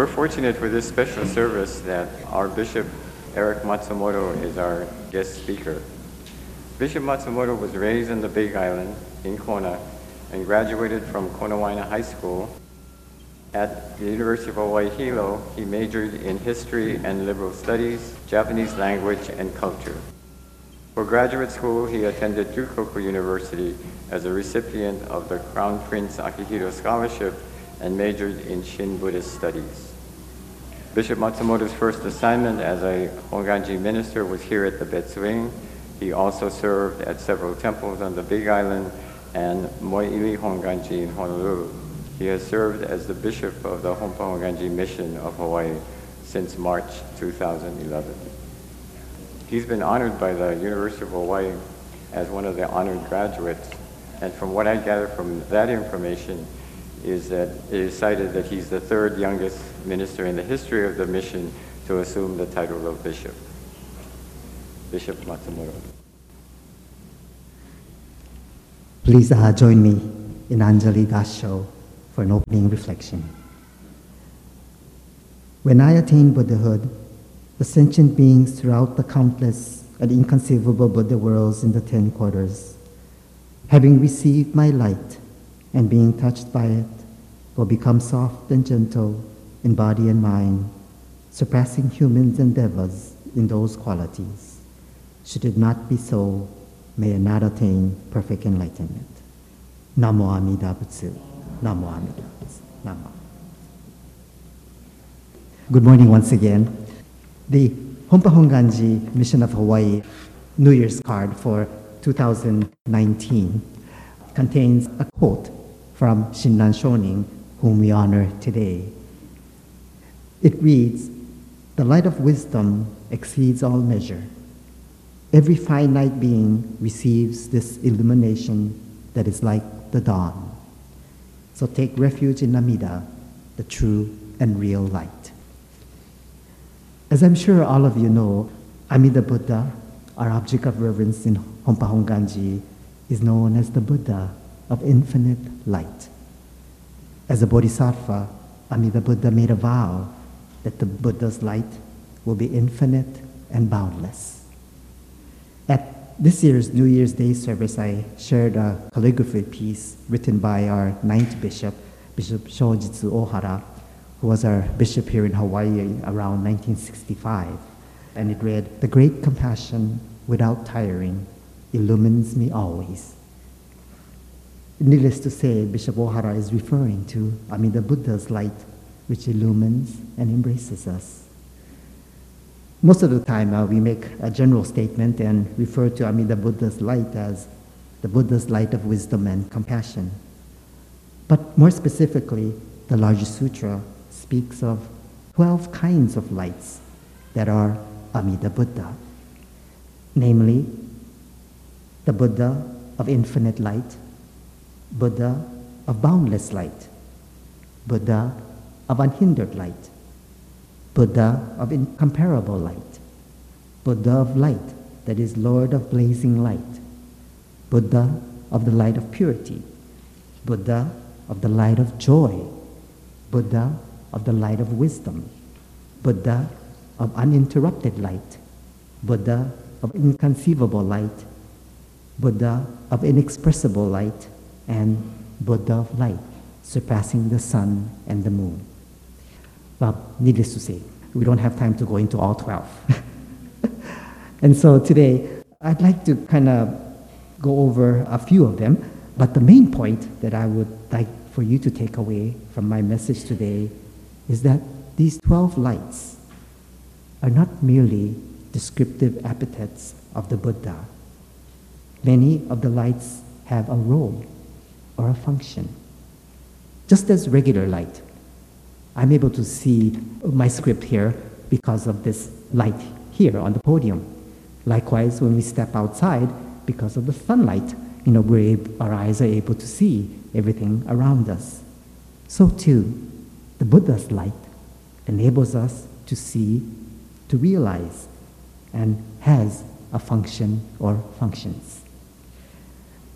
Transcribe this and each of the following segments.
We're fortunate for this special service that our Bishop Eric Matsumoto is our guest speaker. Bishop Matsumoto was raised in the Big Island in Kona and graduated from Konawaena High School. At the University of Hawaii Hilo, he majored in history and liberal studies, Japanese language, and culture. For graduate school, he attended Ryukoku University as a recipient of the Crown Prince Akihito Scholarship and majored in Shin Buddhist studies. Bishop Matsumoto's first assignment as a Hongwanji minister was here at the Betsuin. He also served at several temples on the Big Island and Moi'ili Hongwanji in Honolulu. He has served as the bishop of the Hongwanji Mission of Hawaii since March 2011. He's been honored by the University of Hawaii as one of the honored graduates, and from what I gather from that information is that it is cited that he's the third youngest minister in the history of the mission to assume the title of bishop. Bishop Matsumoto. Please uh, join me in Anjali Gassho for an opening reflection. When I attained Buddhahood, the sentient beings throughout the countless and inconceivable Buddha worlds in the ten quarters, having received my light and being touched by it, will become soft and gentle in body and mind, surpassing humans endeavors in those qualities. Should it not be so, may I not attain perfect enlightenment. Namo Amida Butsu. Namo Amida Butsu. Namo. Good morning once again. The Honpa Hongwanji Mission of Hawaii New Year's card for 2019 contains a quote from Shinran Shonin, whom we honor today. It reads, The light of wisdom exceeds all measure. Every finite being receives this illumination that is like the dawn. So take refuge in Amida, the true and real light. As I'm sure all of you know, Amida Buddha, our object of reverence in Honpa Hongwanji, is known as the Buddha of infinite light. As a bodhisattva, Amida Buddha made a vow that the Buddha's light will be infinite and boundless. At this year's New Year's Day service, I shared a calligraphy piece written by our ninth bishop, Bishop Shojitsu Ohara, who was our bishop here in Hawaii around 1965. And it read, The great compassion without tiring illumines me always. Needless to say, Bishop Ohara is referring to Amida Buddha's light, which illumines and embraces us. Most of the time, uh, we make a general statement and refer to Amida Buddha's light as the Buddha's light of wisdom and compassion. But more specifically, the largest sutra speaks of 12 kinds of lights that are Amida Buddha. Namely, the Buddha of infinite light, Buddha of boundless light, Buddha of unhindered light, Buddha of incomparable light, Buddha of light that is Lord of blazing light, Buddha of the light of purity, Buddha of the light of joy, Buddha of the light of wisdom, Buddha of uninterrupted light, Buddha of inconceivable light, Buddha of inexpressible light, and Buddha of light, surpassing the sun and the moon. Well, needless to say, we don't have time to go into all 12. and so today, I'd like to kind of go over a few of them, but the main point that I would like for you to take away from my message today is that these 12 lights are not merely descriptive epithets of the Buddha. Many of the lights have a role or a function. Just as regular light, I'm able to see my script here because of this light here on the podium. Likewise, when we step outside, because of the sunlight, you know, we're able, our eyes are able to see everything around us. So too, the Buddha's light enables us to see, to realize, and has a function or functions.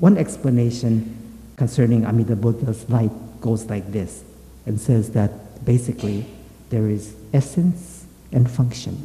One explanation concerning Amida Buddha's light goes like this and says that basically there is essence and function.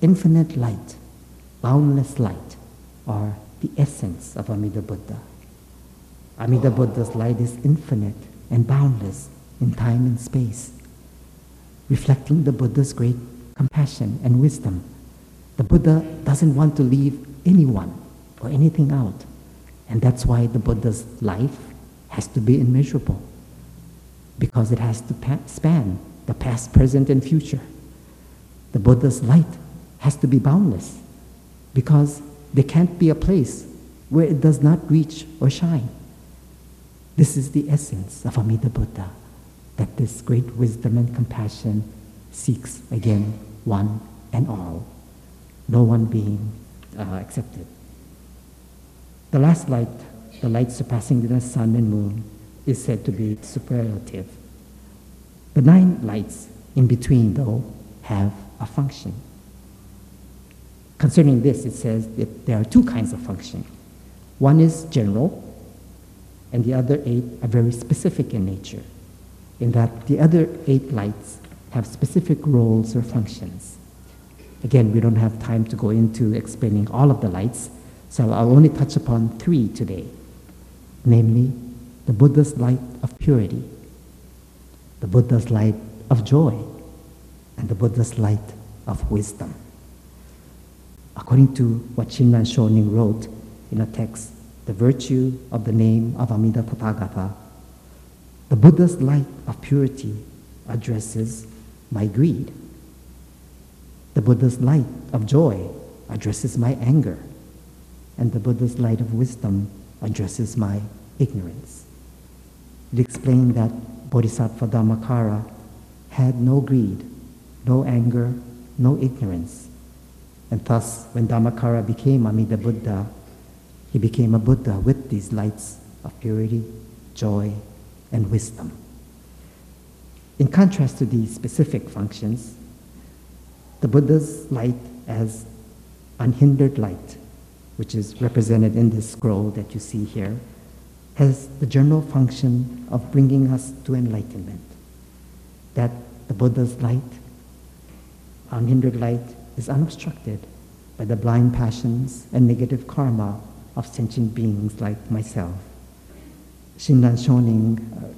Infinite light, boundless light are the essence of Amida Buddha. Amida Buddha's light is infinite and boundless in time and space, reflecting the Buddha's great compassion and wisdom. The Buddha doesn't want to leave anyone or anything out. And that's why the Buddha's life has to be immeasurable, because it has to span the past, present, and future. The Buddha's light has to be boundless, because there can't be a place where it does not reach or shine. This is the essence of Amida Buddha, that this great wisdom and compassion seeks again one and all, no one being uh, accepted. The last light, the light surpassing the sun and moon, is said to be superlative. The nine lights in between, though, have a function. Concerning this, it says that there are two kinds of function. One is general, and the other eight are very specific in nature, in that the other eight lights have specific roles or functions. Again, we don't have time to go into explaining all of the lights, so I'll only touch upon three today, namely the Buddha's light of purity, the Buddha's light of joy, and the Buddha's light of wisdom. According to what Shinran Shonin wrote in a text, the virtue of the name of Amida Tathagata, the Buddha's light of purity addresses my greed. The Buddha's light of joy addresses my anger. And the Buddha's light of wisdom addresses my ignorance. It explained that Bodhisattva Dharmakara had no greed, no anger, no ignorance. And thus, when Dharmakara became Amida Buddha, he became a Buddha with these lights of purity, joy, and wisdom. In contrast to these specific functions, the Buddha's light as unhindered light, which is represented in this scroll that you see here, has the general function of bringing us to enlightenment. That the Buddha's light, unhindered light, is unobstructed by the blind passions and negative karma of sentient beings like myself. Shinran Shonin uh,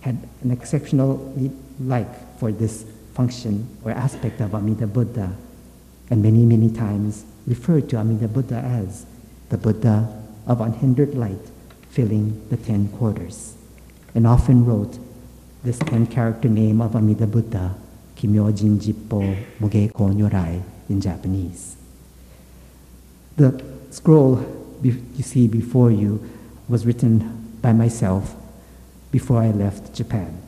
had an exceptional like for this function or aspect of Amida Buddha, and many, many times referred to Amida Buddha as the Buddha of unhindered light filling the ten quarters, and often wrote this ten character name of Amida Buddha, Kimyojin Jippo Muge Konyorai in Japanese. The scroll you see before you was written by myself before I left Japan.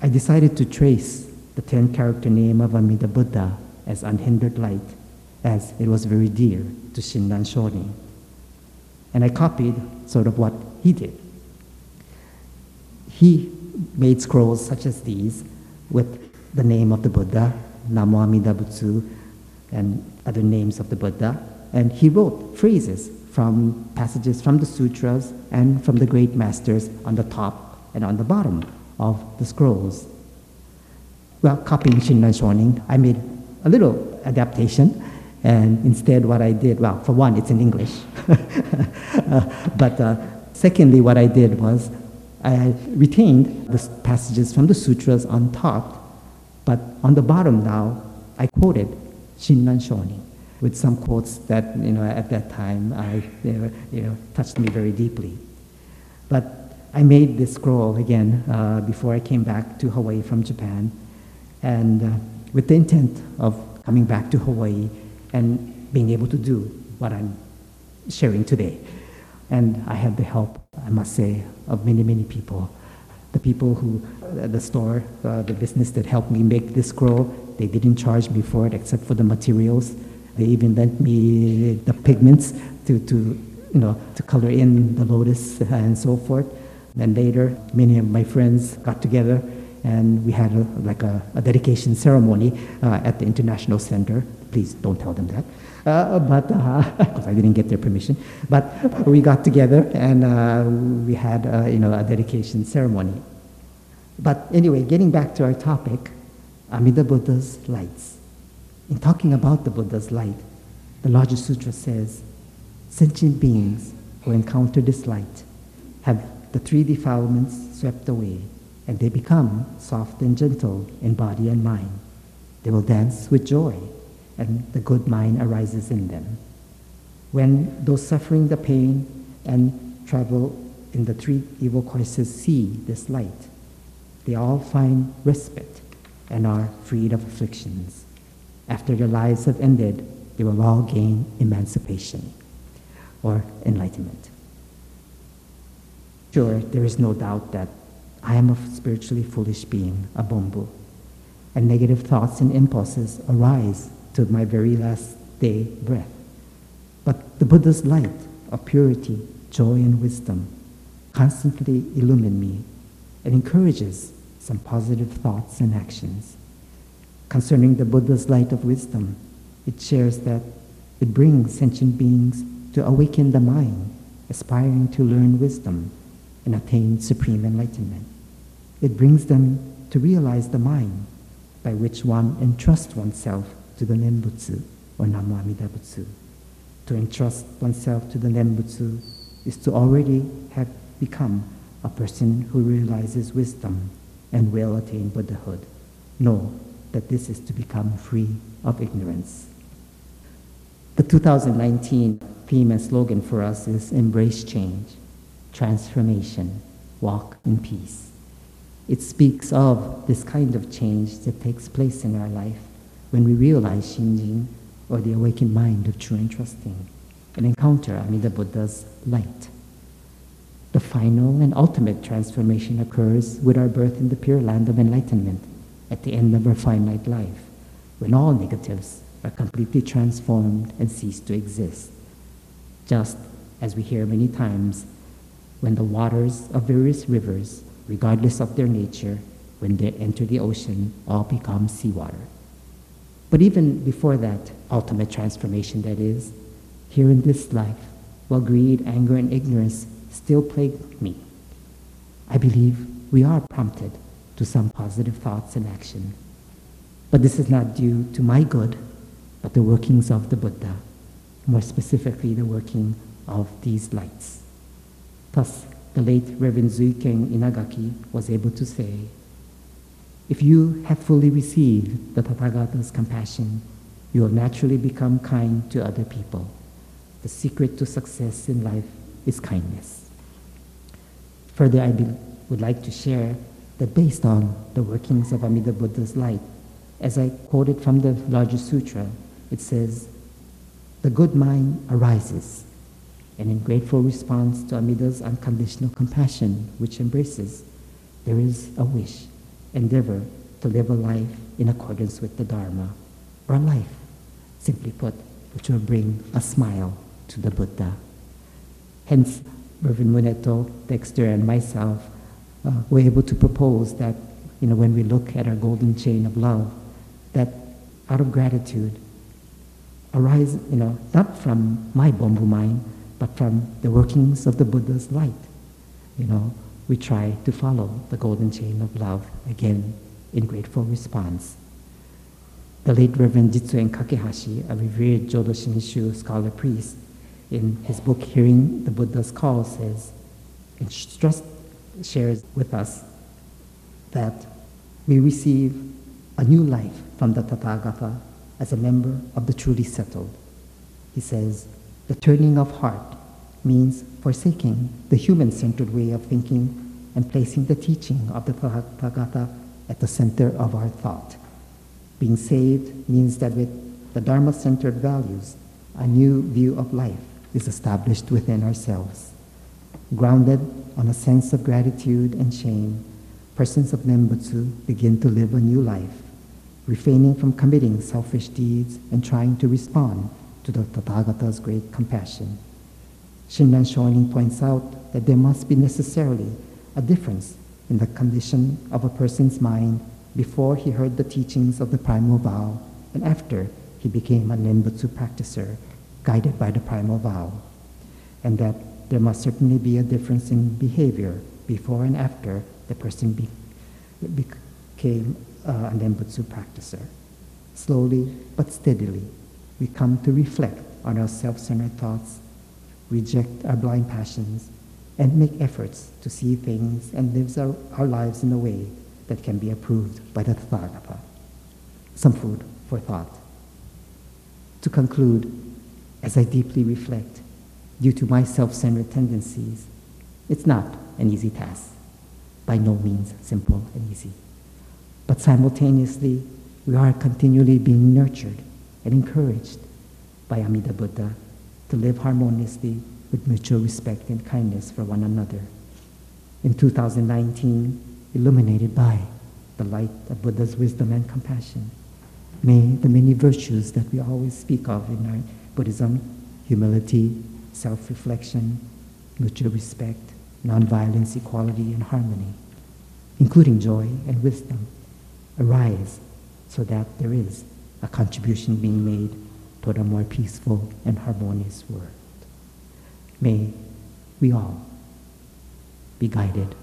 I decided to trace the 10 character name of Amida Buddha as unhindered light, as it was very dear to Shinran Shonin. And I copied sort of what he did. He made scrolls such as these with the name of the Buddha, Namo Amida Butsu, and other names of the Buddha, and he wrote phrases from passages from the sutras and from the great masters on the top and on the bottom of the scrolls. Well, copying Shinran Shonin, I made a little adaptation, and instead what I did, well, for one, it's in English. but uh, secondly, what I did was I retained the passages from the sutras on top, but on the bottom now, I quoted Shinran Shonin with some quotes that, you know, at that time, I, you know, touched me very deeply. But I made this scroll again uh, before I came back to Hawaii from Japan, and uh, with the intent of coming back to Hawaii and being able to do what I'm sharing today. And I had the help, I must say, of many, many people. The people who, uh, the store, uh, the business that helped me make this scroll, they didn't charge me for it except for the materials. They even lent me the pigments to, to, you know, to color in the lotus and so forth. Then later, many of my friends got together and we had a, like a, a dedication ceremony uh, at the International Center. Please don't tell them that. Uh, but because uh, I didn't get their permission, but we got together and uh, we had uh, you know a dedication ceremony. But anyway, getting back to our topic, Amida Buddha's lights. In talking about the Buddha's light, the Lotus Sutra says, sentient beings who encounter this light have the three defilements swept away, and they become soft and gentle in body and mind. They will dance with joy, and the good mind arises in them. When those suffering the pain and travel in the three evil courses see this light, they all find respite and are freed of afflictions. After their lives have ended, they will all gain emancipation or enlightenment. Sure, there is no doubt that I am a spiritually foolish being, a bombu, and negative thoughts and impulses arise to my very last day breath. But the Buddha's light of purity, joy, and wisdom constantly illumine me and encourages some positive thoughts and actions. Concerning the Buddha's light of wisdom, it shares that it brings sentient beings to awaken the mind, aspiring to learn wisdom and attain supreme enlightenment. It brings them to realize the mind by which one entrusts oneself to the Nembutsu or Namu Amida Butsu. To entrust oneself to the Nembutsu is to already have become a person who realizes wisdom and will attain Buddhahood. Know that this is to become free of ignorance. The 2019 theme and slogan for us is Embrace Change, Transformation, Walk in Peace. It speaks of this kind of change that takes place in our life when we realize Shinjin, or the awakened mind of true and trusting, and encounter Amida Buddha's light. The final and ultimate transformation occurs with our birth in the pure land of enlightenment at the end of our finite life, when all negatives are completely transformed and cease to exist. Just as we hear many times, when the waters of various rivers, regardless of their nature, when they enter the ocean, all become seawater. But even before that ultimate transformation, that is, here in this life, while greed, anger, and ignorance still plague me, I believe we are prompted to some positive thoughts and action. But this is not due to my good, but the workings of the Buddha, more specifically the working of these lights. Thus, the late Reverend Zuiken Inagaki was able to say, if you have fully received the Tathagata's compassion, you will naturally become kind to other people. The secret to success in life is kindness. Further, I would like to share that based on the workings of Amida Buddha's light, as I quoted from the Lotus Sutra, it says, The good mind arises, and in grateful response to Amida's unconditional compassion, which embraces, there is a wish endeavor to live a life in accordance with the Dharma, or a life, simply put, which will bring a smile to the Buddha. Hence, Reverend Muneto, Dexter, and myself uh, were able to propose that, you know, when we look at our golden chain of love, that out of gratitude arise, you know, not from my Bombu mind, but from the workings of the Buddha's light, you know, we try to follow the golden chain of love again in grateful response. The late Reverend Jitsuen Kakehashi, a revered Jodo Shinshu scholar priest, in his book Hearing the Buddha's Call says, and stress, shares with us that we receive a new life from the Tathagata as a member of the truly settled. He says, the turning of heart means forsaking the human centered way of thinking and placing the teaching of the Tathagata at the center of our thought. Being saved means that with the Dharma centered values, a new view of life is established within ourselves. Grounded on a sense of gratitude and shame, persons of Nembutsu begin to live a new life, refraining from committing selfish deeds and trying to respond to the Tathagata's great compassion. Shinran Shonin points out that there must be necessarily a difference in the condition of a person's mind before he heard the teachings of the primal vow and after he became a Nembutsu practicer guided by the primal vow. And that there must certainly be a difference in behavior before and after the person be, became uh, a Nembutsu practicer. Slowly but steadily, we come to reflect on our self-centered thoughts, reject our blind passions, and make efforts to see things and live our, our lives in a way that can be approved by the Tathagata. Some food for thought. To conclude, as I deeply reflect, due to my self-centered tendencies, it's not an easy task, by no means simple and easy. But simultaneously, we are continually being nurtured and encouraged by Amida Buddha to live harmoniously with mutual respect and kindness for one another. In 2019, illuminated by the light of Buddha's wisdom and compassion, may the many virtues that we always speak of in our Buddhism humility, self reflection, mutual respect, nonviolence, equality, and harmony, including joy and wisdom arise so that there is a contribution being made toward a more peaceful and harmonious world. May we all be guided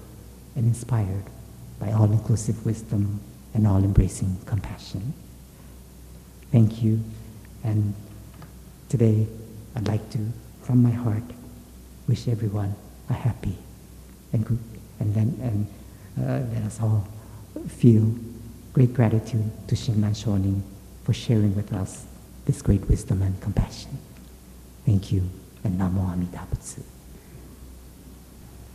and inspired by all inclusive wisdom and all embracing compassion. Thank you. And today, I'd like to, from my heart, wish everyone a happy and good, and then and uh, let us all feel great gratitude to Shinran Shonin for sharing with us this great wisdom and compassion. Thank you, and Namo Amida Butsu.